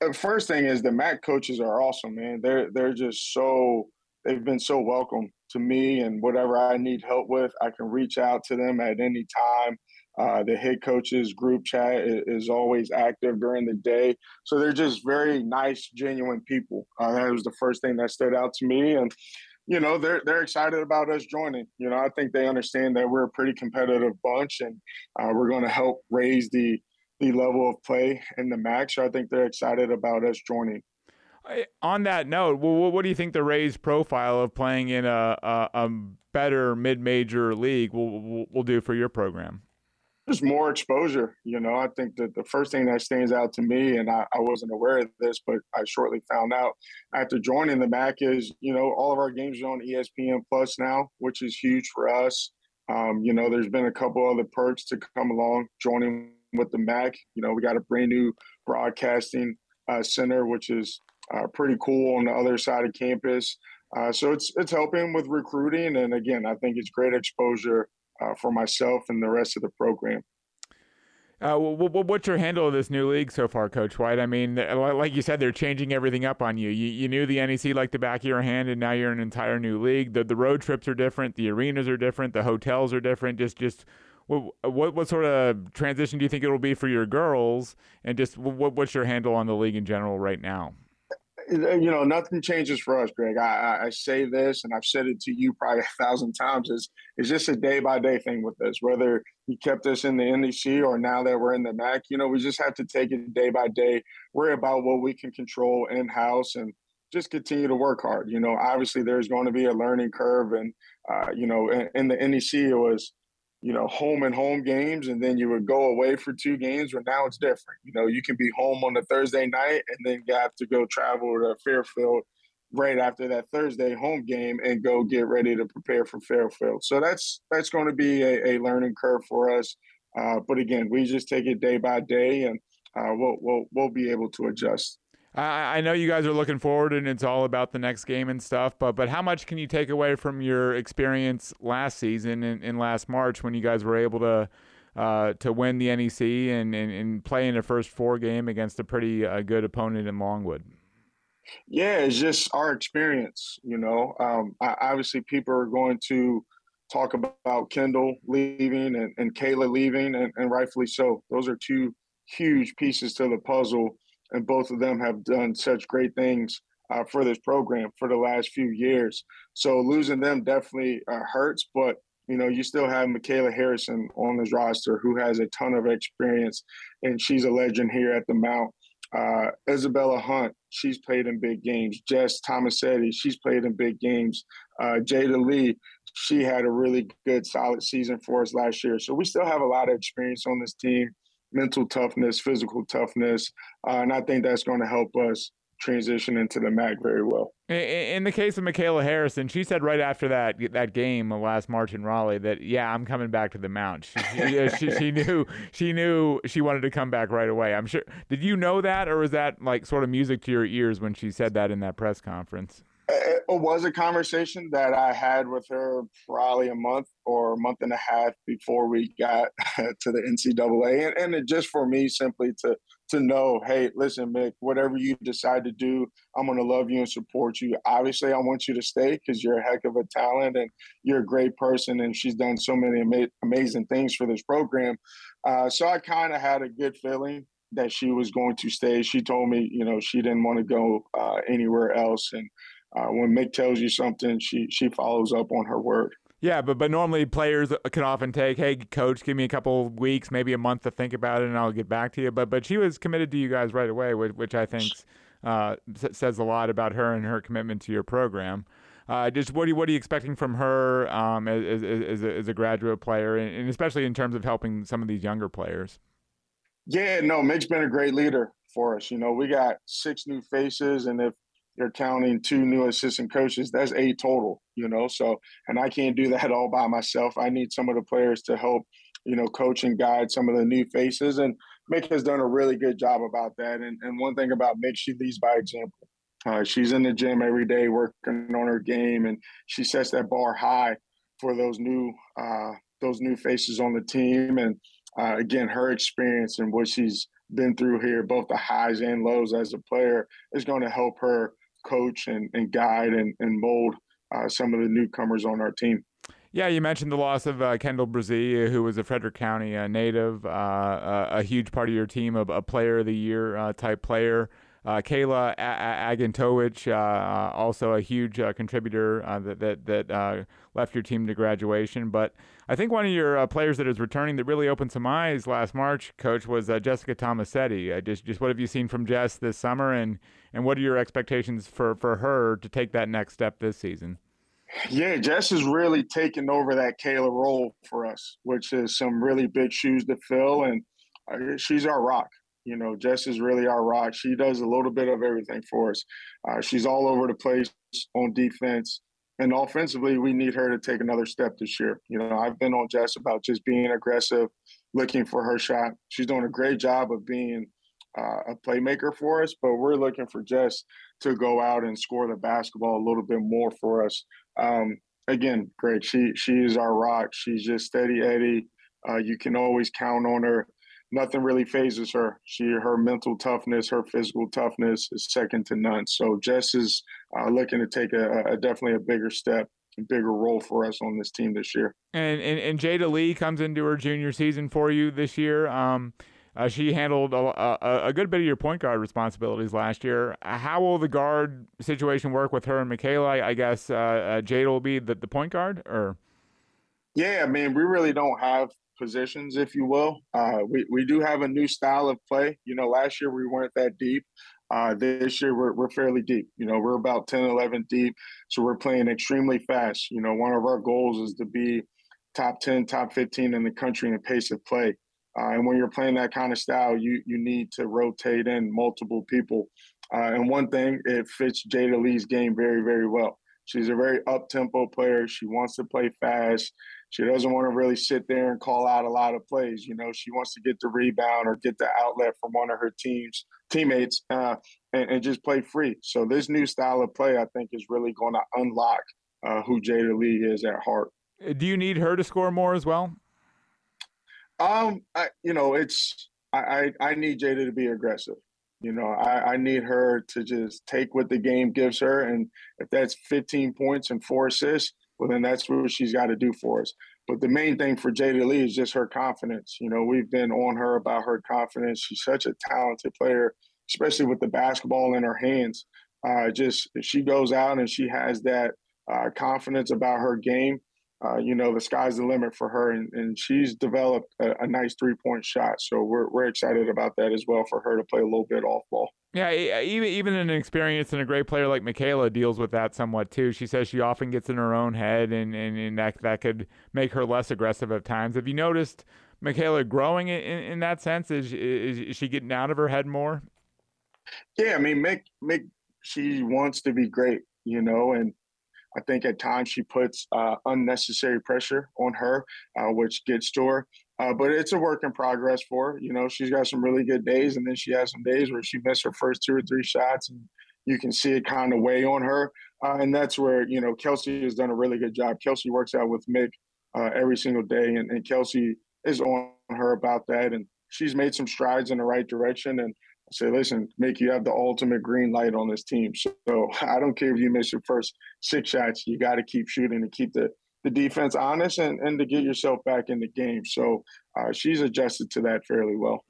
[SPEAKER 4] The first thing is the MAAC coaches are awesome, man. They're they're just so they've been so welcome to me and whatever I need help with, I can reach out to them at any time. Uh, the head coaches group chat is, is, always active during the day. So they're just very nice, genuine people. Uh, that was the first thing that stood out to me. And, you know, they're, they're excited about us joining. You know, I think they understand that we're a pretty competitive bunch and uh, we're going to help raise the, the level of play in the max. So I think they're excited about us joining.
[SPEAKER 1] On that note, what do you think the raised profile of playing in a, a, a better mid-major league will, will do for your program?
[SPEAKER 4] Just more exposure. You know, I think that the first thing that stands out to me, and I, I, wasn't aware of this, but I shortly found out after joining the MAAC is, you know, all of our games are on ESPN Plus now, which is huge for us. Um, you know, there's been a couple other perks to come along joining with the MAAC. You know, we got a brand new broadcasting uh, center, which is uh, pretty cool on the other side of campus. Uh, so it's it's helping with recruiting, and again, I think it's great exposure uh, for myself and the rest of the program.
[SPEAKER 1] Uh, what's your handle of this new league so far, Coach White? I mean, like you said, they're changing everything up on you. You, you knew the NEC like the back of your hand, and now you're an entire new league. The, the road trips are different, the arenas are different, the hotels are different. Just, just what, what, what sort of transition do you think it will be for your girls? And just what, what's your handle on the league in general right now?
[SPEAKER 4] You know, nothing changes for us, Greg. I, I, say this, and I've said it to you probably a thousand times. Is it's just a day by day thing with us. Whether he kept us in the NEC or now that we're in the MAAC, you know, we just have to take it day by day. Worry about what we can control in house, and just continue to work hard. You know, obviously there's going to be a learning curve, and uh, you know, in, in the NEC it was you know, home and home games, and then you would go away for two games. But now it's different. You know, you can be home on a Thursday night and then you have to go travel to Fairfield, right after that Thursday home game and go get ready to prepare for Fairfield. So that's that's going to be a, a learning curve for us. Uh, but again, we just take it day by day, and uh, we'll we'll we'll be able to adjust.
[SPEAKER 1] I know you guys are looking forward, and it's all about the next game and stuff. But but how much can you take away from your experience last season and, in last March when you guys were able to uh, to win the NEC and, and, and play in the first four game against a pretty uh, good opponent in Longwood?
[SPEAKER 4] Yeah, it's just our experience. You know, um, I, obviously people are going to talk about Kendall leaving and, and Kayla leaving, and, and rightfully so. Those are two huge pieces to the puzzle, and both of them have done such great things uh, for this program for the last few years. So losing them definitely uh, hurts, but you know, you still have Michaela Harrison on this roster who has a ton of experience, and she's a legend here at the Mount. Uh, Isabella Hunt, she's played in big games. Jess Tomasetti, she's played in big games. Uh, Jada Lee, she had a really good, solid season for us last year. So we still have a lot of experience on this team mental toughness, physical toughness. Uh, and I think that's going to help us transition into the MAAC very well.
[SPEAKER 1] In the case of Michaela Harrison, she said right after that that game last March in Raleigh that yeah, I'm coming back to the Mount. She, she, she, knew she knew she wanted to come back right away. I'm sure. Did you know that, or was that like sort of music to your ears when she said that in that press conference?
[SPEAKER 4] It was a conversation that I had with her probably a month or a month and a half before we got to the NCAA, and, and it just for me simply to to know, hey, listen, Mick, whatever you decide to do, I'm going to love you and support you. Obviously, I want you to stay because you're a heck of a talent and you're a great person, and she's done so many ama- amazing things for this program. Uh, so I kind of had a good feeling that she was going to stay. She told me, you know, she didn't want to go uh, anywhere else, and uh, when Mick tells you something, she she follows up on her word.
[SPEAKER 1] Yeah, but but normally players can often take, hey, coach, give me a couple weeks, maybe a month to think about it, and I'll get back to you. But but she was committed to you guys right away, which, which I think uh, says a lot about her and her commitment to your program. Uh, just what are you, what are you expecting from her um, as, as, as, a, as, a, graduate player, and especially in terms of helping some of these younger players?
[SPEAKER 4] Yeah, no, Mick's been a great leader for us. You know, we got six new faces, and if you're counting two new assistant coaches, that's eight total, you know. So, and I can't do that all by myself. I need some of the players to help, you know, coach and guide some of the new faces. And Mick has done a really good job about that. And, and one thing about Mick, she leads by example. Uh, she's in the gym every day working on her game, and she sets that bar high for those new uh, those new faces on the team. And uh, again, her experience and what she's been through here, both the highs and lows as a player, is going to help her coach and, and guide and, and mold uh, some of the newcomers on our team.
[SPEAKER 1] Yeah, you mentioned the loss of uh, Kendall Bresee, who was a Frederick County uh, native, uh, a huge part of your team, a, a player of the year uh, type player. Uh, Kayla uh, also a huge uh, contributor uh, that that, that uh, left your team to graduation. But I think one of your uh, players that is returning that really opened some eyes last March, Coach, was Jessica Tomasetti. just just what have you seen from Jess this summer, and and what are your expectations for for her to take that next step this season?
[SPEAKER 4] Yeah, Jess is really taking over that Kayla role for us, which is some really big shoes to fill, and she's our rock. You know, Jess is really our rock. She does a little bit of everything for us. Uh, she's all over the place on defense. And offensively, we need her to take another step this year. You know, I've been on Jess about just being aggressive, looking for her shot. She's doing a great job of being uh, a playmaker for us, but we're looking for Jess to go out and score the basketball a little bit more for us. Um, again, great. She she is our rock. She's just steady Eddie. Uh, you can always count on her nothing really fazes her. She, her mental toughness, her physical toughness is second to none. So Jess is uh, looking to take a, a, definitely a bigger step, bigger role for us on this team this year.
[SPEAKER 1] And and, and Jada Lee comes into her junior season for you this year. Um, uh, she handled a, a, a, good bit of your point guard responsibilities last year. How will the guard situation work with her and Michaela? I, guess uh, uh, Jada will be the, the point guard, or
[SPEAKER 4] yeah, I mean, we really don't have positions, if you will. Uh, we, we do have a new style of play. You know, last year we weren't that deep. Uh, this year we're, we're fairly deep. You know, we're about 10, 11 deep. So we're playing extremely fast. You know, one of our goals is to be top 10, top 15 in the country in the pace of play. Uh, and when you're playing that kind of style, you you need to rotate in multiple people Uh, and one thing, it fits Jada Lee's game very, very well. She's a very up tempo player. She wants to play fast. She doesn't want to really sit there and call out a lot of plays. You know, she wants to get the rebound or get the outlet from one of her team's teammates uh, and, and, just play free. So this new style of play, I think, is really going to unlock uh, who Jada Lee is at heart.
[SPEAKER 1] Do you need her to score more as well?
[SPEAKER 4] Um, I, you know, it's I, I, I need Jada to be aggressive. You know, I, I need her to just take what the game gives her, and if that's 15 points and four assists, well, then that's what she's got to do for us. But the main thing for Jada Lee is just her confidence. You know, we've been on her about her confidence. She's such a talented player, especially with the basketball in her hands. Uh, just she goes out and she has that uh, confidence about her game uh, you know, the sky's the limit for her, and, and she's developed a, a nice three point shot. So we're we're excited about that as well for her to play a little bit off ball.
[SPEAKER 1] Yeah, even even an experienced and a great player like Michaela deals with that somewhat too. She says she often gets in her own head, and, and, and that that could make her less aggressive at times. Have you noticed Michaela growing in, in that sense? Is, is is she getting out of her head more?
[SPEAKER 4] Yeah, I mean, Mick Mick she wants to be great, you know, and I think at times she puts uh, unnecessary pressure on her, uh, which gets to her. Uh, but it's a work in progress for her. You know, she's got some really good days, and then she has some days where she missed her first two or three shots, and you can see it kind of weigh on her. Uh, and that's where you know Kelsey has done a really good job. Kelsey works out with Mick uh, every single day, and, and Kelsey is on her about that, and she's made some strides in the right direction. And say, listen, make you have the ultimate green light on this team. So, I don't care if you miss your first six shots, you got to keep shooting and keep the, the defense honest and, and to get yourself back in the game. So uh, she's adjusted to that fairly well.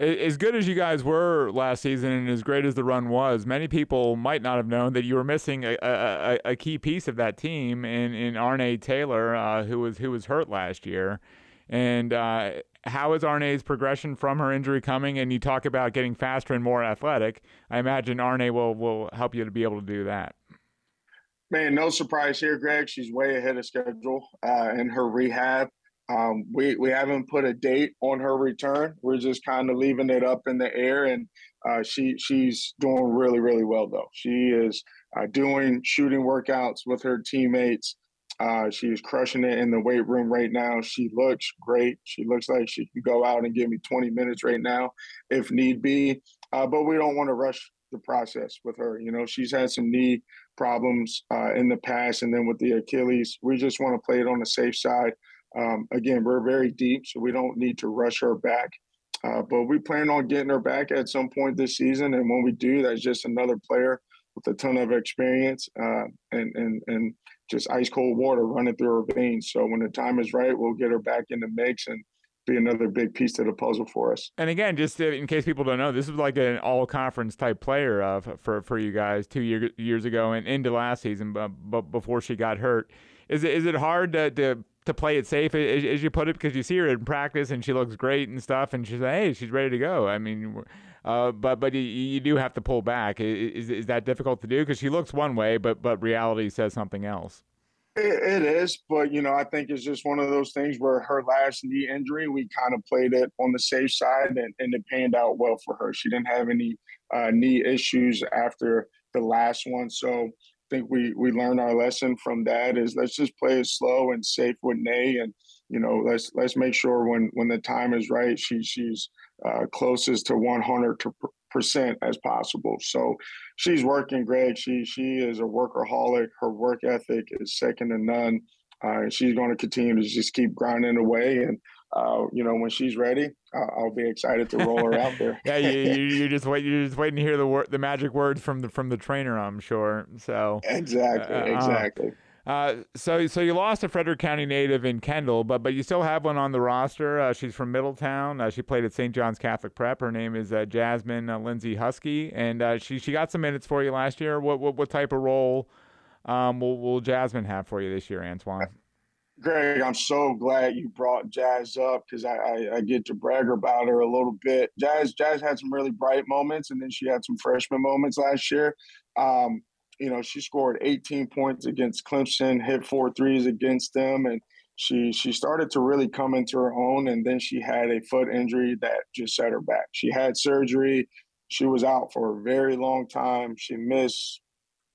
[SPEAKER 1] As good as you guys were last season and as great as the run was, many people might not have known that you were missing a, a, a key piece of that team in, in Arne Taylor, uh, who was who was hurt last year. And uh, how is Arne's progression from her injury coming? And you talk about getting faster and more athletic. I imagine Arne will will help you to be able to do that.
[SPEAKER 4] Man, no surprise here, Greg. She's way ahead of schedule uh, in her rehab. Um, we we haven't put a date on her return. We're just kind of leaving it up in the air, and uh, she she's doing really really well though. She is uh, doing shooting workouts with her teammates. Uh, she is crushing it in the weight room right now. She looks great. She looks like she can go out and give me 20 minutes right now if need be. Uh, but we don't want to rush the process with her. You know, she's had some knee problems uh, in the past, and then with the Achilles, we just want to play it on the safe side. Um, again, we're very deep, so we don't need to rush her back. Uh, but we plan on getting her back at some point this season, and when we do, that's just another player with a ton of experience uh, and and and just ice cold water running through her veins. So when the time is right, we'll get her back in the mix and be another big piece to the puzzle for us.
[SPEAKER 1] And again, just in case people don't know, this was like an all conference type player uh, for for you guys two year, years ago and into last season, but, but before she got hurt. Is it is it hard to, to to play it safe as, as, you put it because you see her in practice and she looks great and stuff and she's like hey she's ready to go. I mean uh, but but you, you, do have to pull back. Is, is that difficult to do? Because she looks one way but but reality says something else.
[SPEAKER 4] It, it is, but you know, I think it's just one of those things where her last knee injury, we kind of played it on the safe side, and, and it panned out well for her. She didn't have any uh, knee issues after the last one, so think we we learned our lesson from that. Is let's just play it slow and safe with Nay, and you know, let's let's make sure when when the time is right, she she's uh, closest to 100 percent as possible. So she's working, Greg. She she is a workaholic. Her work ethic is second to none. Uh, she's going to continue to just keep grinding away. And uh, you know, when she's ready, uh, I'll be excited to roll her out there.
[SPEAKER 1] yeah, you, you, are just wait. You're just waiting to hear the word, the magic words from the from the trainer. I'm sure. So
[SPEAKER 4] exactly, uh, uh, exactly.
[SPEAKER 1] Uh, so so you lost a Frederick County native in Kendall, but but you still have one on the roster. Uh, she's from Middletown. Uh, she played at St. John's Catholic Prep. Her name is uh, Jasmine uh, Lindsay Husky, and uh, she she got some minutes for you last year. What what, what type of role um, will will Jasmine have for you this year, Antoine?
[SPEAKER 4] Greg, I'm so glad you brought Jazz up because I, I, I, get to brag about her a little bit. Jazz Jazz had some really bright moments, and then she had some freshman moments last year. Um, you know, she scored 18 points against Clemson, hit four threes against them, and she she started to really come into her own. And then she had a foot injury that just set her back. She had surgery. she was out for a very long time. She missed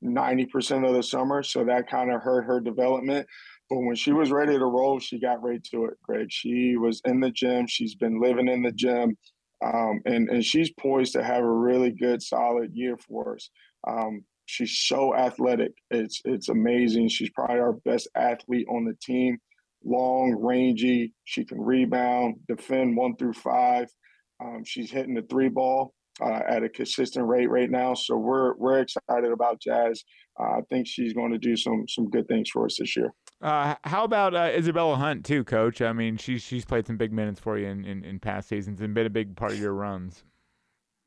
[SPEAKER 4] 90% of the summer, so that kind of hurt her development. But when she was ready to roll, she got right to it, Greg. She was in the gym. She's been living in the gym. Um, and, and she's poised to have a really good, solid year for us. Um, she's so athletic. It's it's amazing. She's probably our best athlete on the team. Long, rangy. She can rebound, defend one through five. Um, she's hitting the three ball uh, at a consistent rate right now. So we're we're excited about Jazz. Uh, I think she's going to do some some good things for us this year.
[SPEAKER 1] Uh, how about uh, Isabella Hunt too, Coach? I mean, she's she's played some big minutes for you in, in, in past seasons and been a big part of your runs.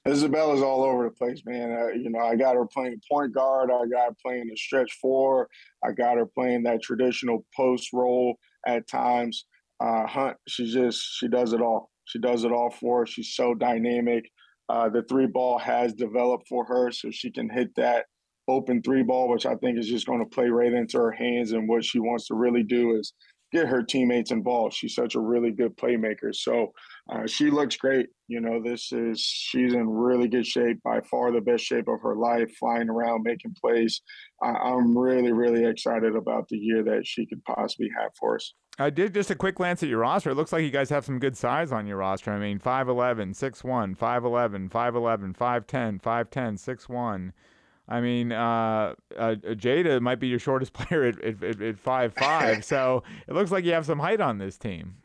[SPEAKER 4] Isabella's all over the place, man. Uh, you know, I got her playing point guard. I got her playing the stretch four. I got her playing that traditional post role at times. Uh, Hunt, she just she does it all. She does it all for us. She's so dynamic. Uh, the three ball has developed for her, so she can hit that open three ball, which I think is just going to play right into her hands. And what she wants to really do is get her teammates involved. She's such a really good playmaker. So uh, she looks great. You know, this is, she's in really good shape, by far the best shape of her life, flying around, making plays. Uh, I'm really, really excited about the year that she could possibly have for us.
[SPEAKER 1] I did just a quick glance at your roster. It looks like you guys have some good size on your roster. I mean, 5'11, 6'1, 5'11, 5'11, 5'10, 5'10, 6'1. I mean, uh, uh, Jada might be your shortest player at, at, at five five. so it looks like you have some height on this team.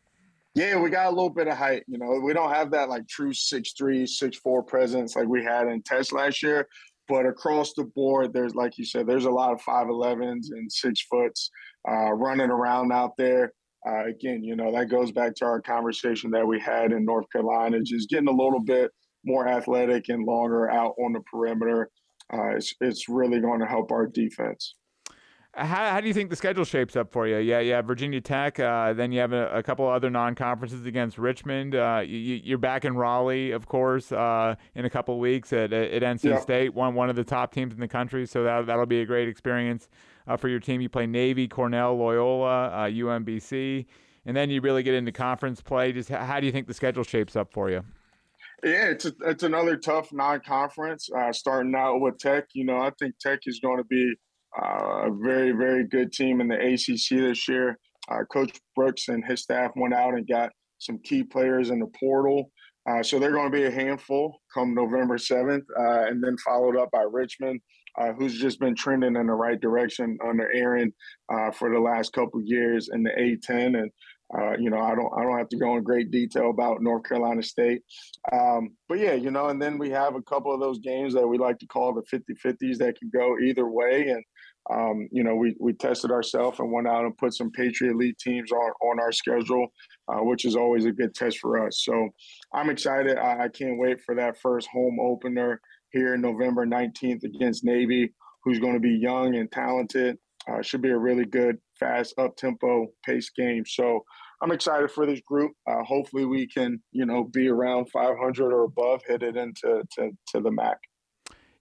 [SPEAKER 4] Yeah, we got a little bit of height. You know, we don't have that like true six three, six four presence like we had in test last year. But across the board, there's like you said, there's a lot of five elevens and six foots uh, running around out there. Uh, again, you know, that goes back to our conversation that we had in North Carolina, just getting a little bit more athletic and longer out on the perimeter uh, it's, it's really going to help our defense.
[SPEAKER 1] How, how do you think the schedule shapes up for you? Yeah, yeah, Virginia Tech. Uh, then you have a, a, couple other non-conferences against Richmond. Uh, you, are back in Raleigh, of course, uh, in a couple weeks at, at NC yeah. State, one one of the top teams in the country. So that that'll be a great experience uh, for your team. You play Navy, Cornell, Loyola, UMBC, uh, and then you really get into conference play. Just how do you think the schedule shapes up for you?
[SPEAKER 4] Yeah, it's a, it's another tough non-conference. Uh, starting out with Tech, you know, I think Tech is going to be a very very good team in the ACC this year. Uh, Coach Brooks and his staff went out and got some key players in the portal, uh, so they're going to be a handful come November seventh, uh, and then followed up by Richmond. Uh, who's just been trending in the right direction under Aaron for the last couple years in the A10, and uh, you know, I don't I don't have to go in great detail about North Carolina State. Um, but yeah, you know, and then we have a couple of those games that we like to call the 50-50s that can go either way. And um, you know, we we tested ourselves and went out and put some Patriot League teams on on our schedule, uh, which is always a good test for us. So I'm excited. I, I can't wait for that first home opener here November 19th against Navy, who's going to be young and talented. Uh, should be a really good, fast, up tempo pace game. So I'm excited for this group. Uh, hopefully, we can you know be around 500 or above, headed into to, to the MAAC.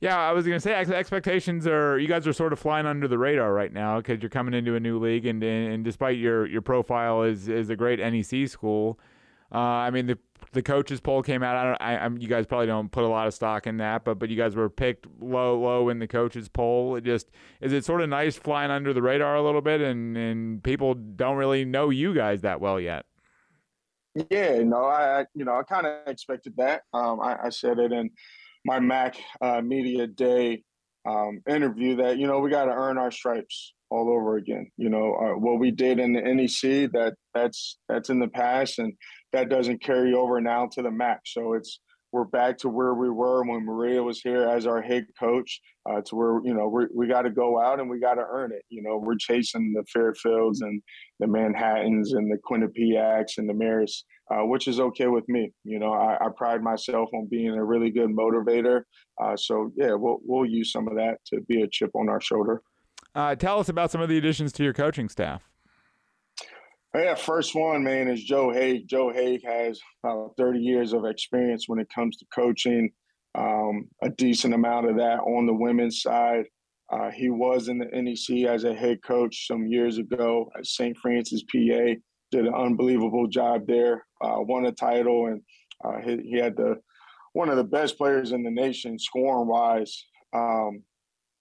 [SPEAKER 1] Yeah, I was going to say expectations are you guys are sort of flying under the radar right now because you're coming into a new league, and and despite your your profile is is a great NEC school, uh, I mean the the coaches poll came out. I don't. I, I'm, you guys probably don't put a lot of stock in that, but but you guys were picked low, low in the coaches poll. It just is it sort of nice flying under the radar a little bit, and and people don't really know you guys that well yet.
[SPEAKER 4] Yeah, no, I you know I kind of expected that. Um, I, I, said it in my MAAC uh, Media Day um, interview that you know we got to earn our stripes all over again. You know uh, what we did in the NEC that that's that's in the past, and that doesn't carry over now to the MAAC. So it's we're back to where we were when Maria was here as our head coach. Uh, to where you know we we got to go out and we got to earn it. You know we're chasing the Fairfields and the Manhattans and the Quinnipiacs and the Marist, uh, which is okay with me. You know I, I, pride myself on being a really good motivator. Uh, so yeah, we'll we'll use some of that to be a chip on our shoulder.
[SPEAKER 1] Uh, tell us about some of the additions to your coaching staff.
[SPEAKER 4] Yeah, first one, man, is Joe Haigh. Joe Haigh has about 30 years of experience when it comes to coaching, um, a decent amount of that on the women's side. Uh, he was in the NEC as a head coach some years ago at St. Francis, PA. Did an unbelievable job there, uh, won a title, and uh, he, he, had the one of the best players in the nation, scoring wise. Um,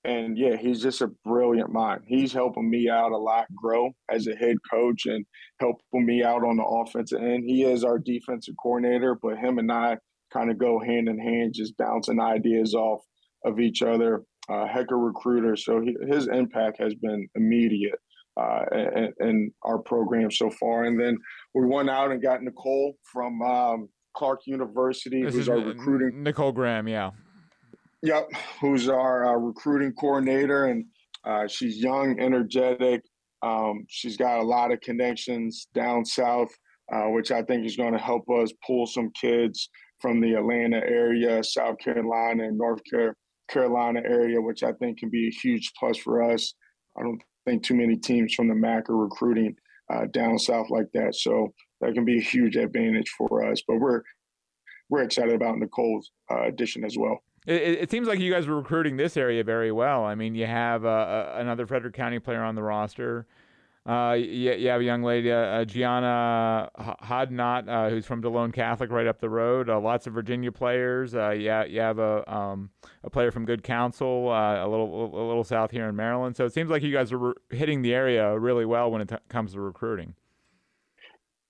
[SPEAKER 4] and yeah, he's just a brilliant mind. He's helping me out a lot grow as a head coach and helping me out on the offensive end. He is our defensive coordinator, but him and I kind of go hand in hand, just bouncing ideas off of each other. Uh, heck of recruiter, so he, his impact has been immediate uh, in, in, our program so far. And then we went out and got Nicole from um, Clark University,
[SPEAKER 1] this
[SPEAKER 4] who's our recruiting.
[SPEAKER 1] Nicole Graham, yeah.
[SPEAKER 4] Yep, who's our uh, recruiting coordinator, and uh, she's young, energetic. Um, she's got a lot of connections down south, uh, which I think is going to help us pull some kids from the Atlanta area, South Carolina, and North Carolina area, which I think can be a huge plus for us. I don't think too many teams from the MAAC are recruiting uh, down south like that, so that can be a huge advantage for us. But we're we're excited about Nicole's uh, addition as well.
[SPEAKER 1] It, it, seems like you guys were recruiting this area very well. I mean, you have uh, uh, another Frederick County player on the roster. Uh, you, you, have a young lady, uh, Gianna Hodnot, uh, who's from DeLone Catholic, right up the road. Uh, lots of Virginia players. Uh, yeah, you have a um, a player from Good Counsel, uh, a little a little south here in Maryland. So it seems like you guys are re- hitting the area really well when it t- comes to recruiting.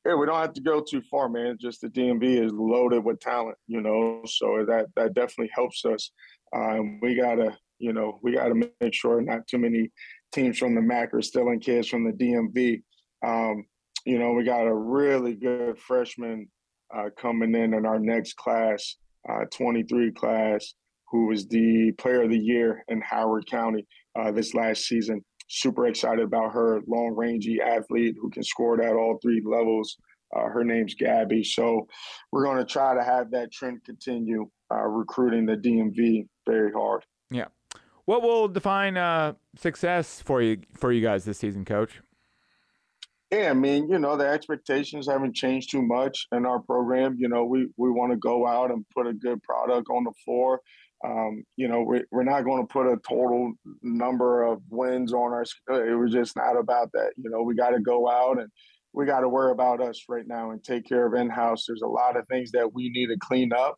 [SPEAKER 4] Yeah, we don't have to go too far, man. Just the DMV is loaded with talent, you know. So that that definitely helps us. Um, we gotta, you know, we gotta make sure not too many teams from the MAAC are stealing kids from the DMV. Um, you know, we got a really good freshman uh, coming in in our next class, uh, 23 class, who was the player of the year in Howard County uh, this last season super excited about her long rangey athlete who can score at all three levels. Uh, her name's Gabby. So we're going to try to have that trend continue, uh, recruiting the DMV very hard.
[SPEAKER 1] Yeah. What will define uh, success for you for you guys this season, Coach?
[SPEAKER 4] Yeah, I mean, you know, the expectations haven't changed too much in our program. You know, we we want to go out and put a good product on the floor. Um, you know, we, we're not going to put a total number of wins on our. It was just not about that. You know, we got to go out and we got to worry about us right now and take care of in-house. There's a lot of things that we need to clean up,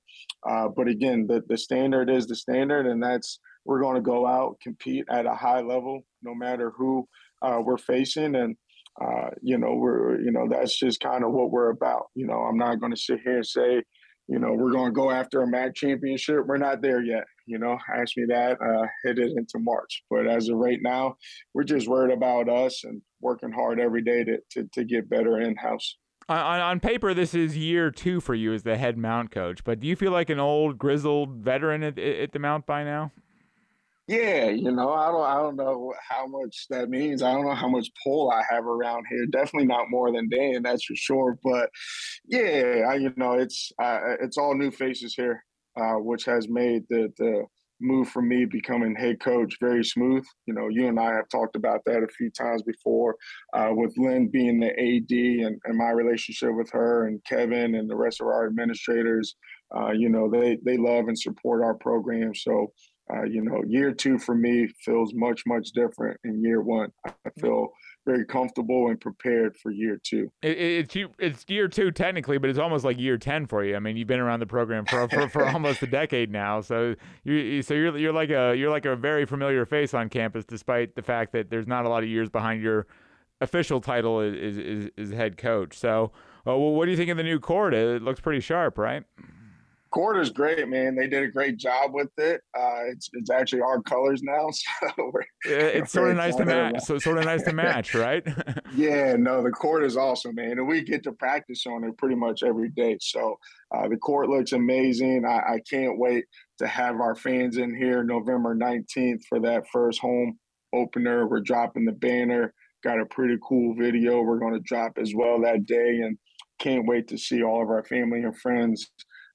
[SPEAKER 4] uh, but again, the the standard is the standard, and that's we're going to go out compete at a high level, no matter who uh, we're facing, and uh, you know we're you know that's just kind of what we're about. You know, I'm not going to sit here and say you know, we're going to go after a MAAC championship. We're not there yet. You know, ask me that, uh, it into March. But as of right now, we're just worried about us and working hard every day to, to, to get better in house.
[SPEAKER 1] On, on paper, this is year two for you as the head mount coach, but do you feel like an old, grizzled veteran at, at the mount by now?
[SPEAKER 4] Yeah, you know, I don't, I don't know how much that means. I don't know how much pull I have around here. Definitely not more than Dan, that's for sure. But yeah, I, you know, it's uh, it's all new faces here, uh, which has made the the move for me becoming head coach very smooth. You know, you and I have talked about that a few times before, uh, with Lynn being the AD and, and my relationship with her and Kevin and the rest of our administrators. Uh, you know, they they love and support our program. So uh, you know, year two for me feels much, much different in year one. I feel very comfortable and prepared for year two.
[SPEAKER 1] It, it's it's year two technically, but it's almost like year ten for you. I mean, you've been around the program for for, for almost a decade now, so you so you're you're like a you're like a very familiar face on campus, despite the fact that there's not a lot of years behind your official title is is, is head coach. So, uh, well, what do you think of the new court? It looks pretty sharp, right?
[SPEAKER 4] Quarter's great, man. They did a great job with it. Uh, it's it's actually our colors now, so
[SPEAKER 1] it's sort of nice to match. So sort of nice to match, right?
[SPEAKER 4] yeah, no, the court is awesome, man, and we get to practice on it pretty much every day. So uh, the court looks amazing. I, I can't wait to have our fans in here November nineteenth for that first home opener. We're dropping the banner. Got a pretty cool video we're going to drop as well that day, and can't wait to see all of our family and friends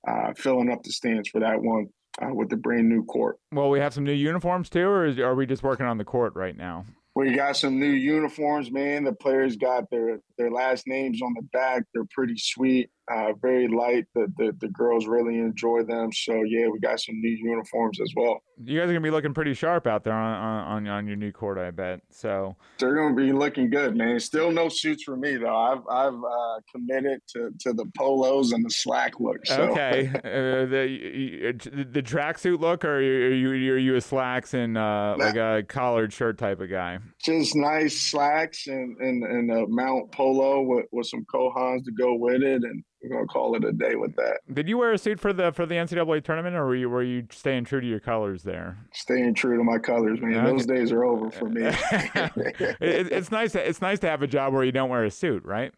[SPEAKER 4] uh, filling up the stands for that one uh, with the brand new court.
[SPEAKER 1] Well, we have some new uniforms too, or is, are we just working on the court right now?
[SPEAKER 4] We got some new uniforms, man. The players got their their last names on the back. They're pretty sweet. Uh, very light. The, the, the girls really enjoy them. So yeah, we got some new uniforms as well.
[SPEAKER 1] You guys are gonna be looking pretty sharp out there on on, on your new court, I bet. So
[SPEAKER 4] they're gonna be looking good, man. Still no suits for me though. I've I've uh, committed to, to the polos and the slack look. So.
[SPEAKER 1] Okay, uh, the the tracksuit look, or are you are you a slacks and uh, like a collared shirt type of guy?
[SPEAKER 4] Just nice slacks and and, and a mount polo with, with some Kohans to go with it, and we're gonna call it a day with that.
[SPEAKER 1] Did you wear a suit for the for the NCAA tournament, or were you were you staying true to your colors there?
[SPEAKER 4] Staying true to my colors, man. Okay. Those days are over for me.
[SPEAKER 1] it, it's nice. To, it's nice to have a job where you don't wear a suit, right?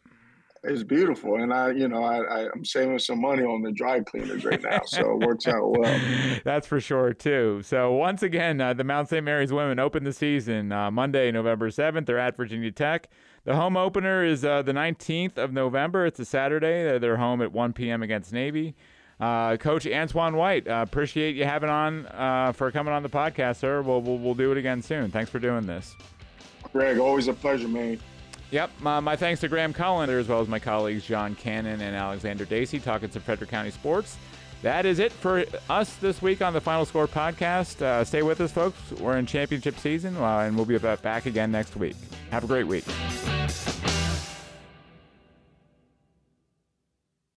[SPEAKER 4] It's beautiful, and I, you know, I, I am saving some money on the dry cleaners right now, so it works out well.
[SPEAKER 1] That's for sure too. So once again, uh, the Mount St. Mary's women open the season uh, Monday, November seventh. They're at Virginia Tech. The home opener is uh, the 19th of November. It's a Saturday. They're, home at 1 p.m. against Navy. Uh, Coach Antoine White, uh, appreciate you having on uh, for coming on the podcast, sir. We'll, we'll, we'll do it again soon. Thanks for doing this.
[SPEAKER 4] Greg, always a pleasure, man.
[SPEAKER 1] Yep. My, my thanks to Graham Collin, as well as my colleagues John Cannon and Alexander Dacy talking some Frederick County sports. That is it for us this week on the Final Score podcast. Uh, stay with us, folks. We're in championship season, uh, and we'll be back again next week. Have a great week.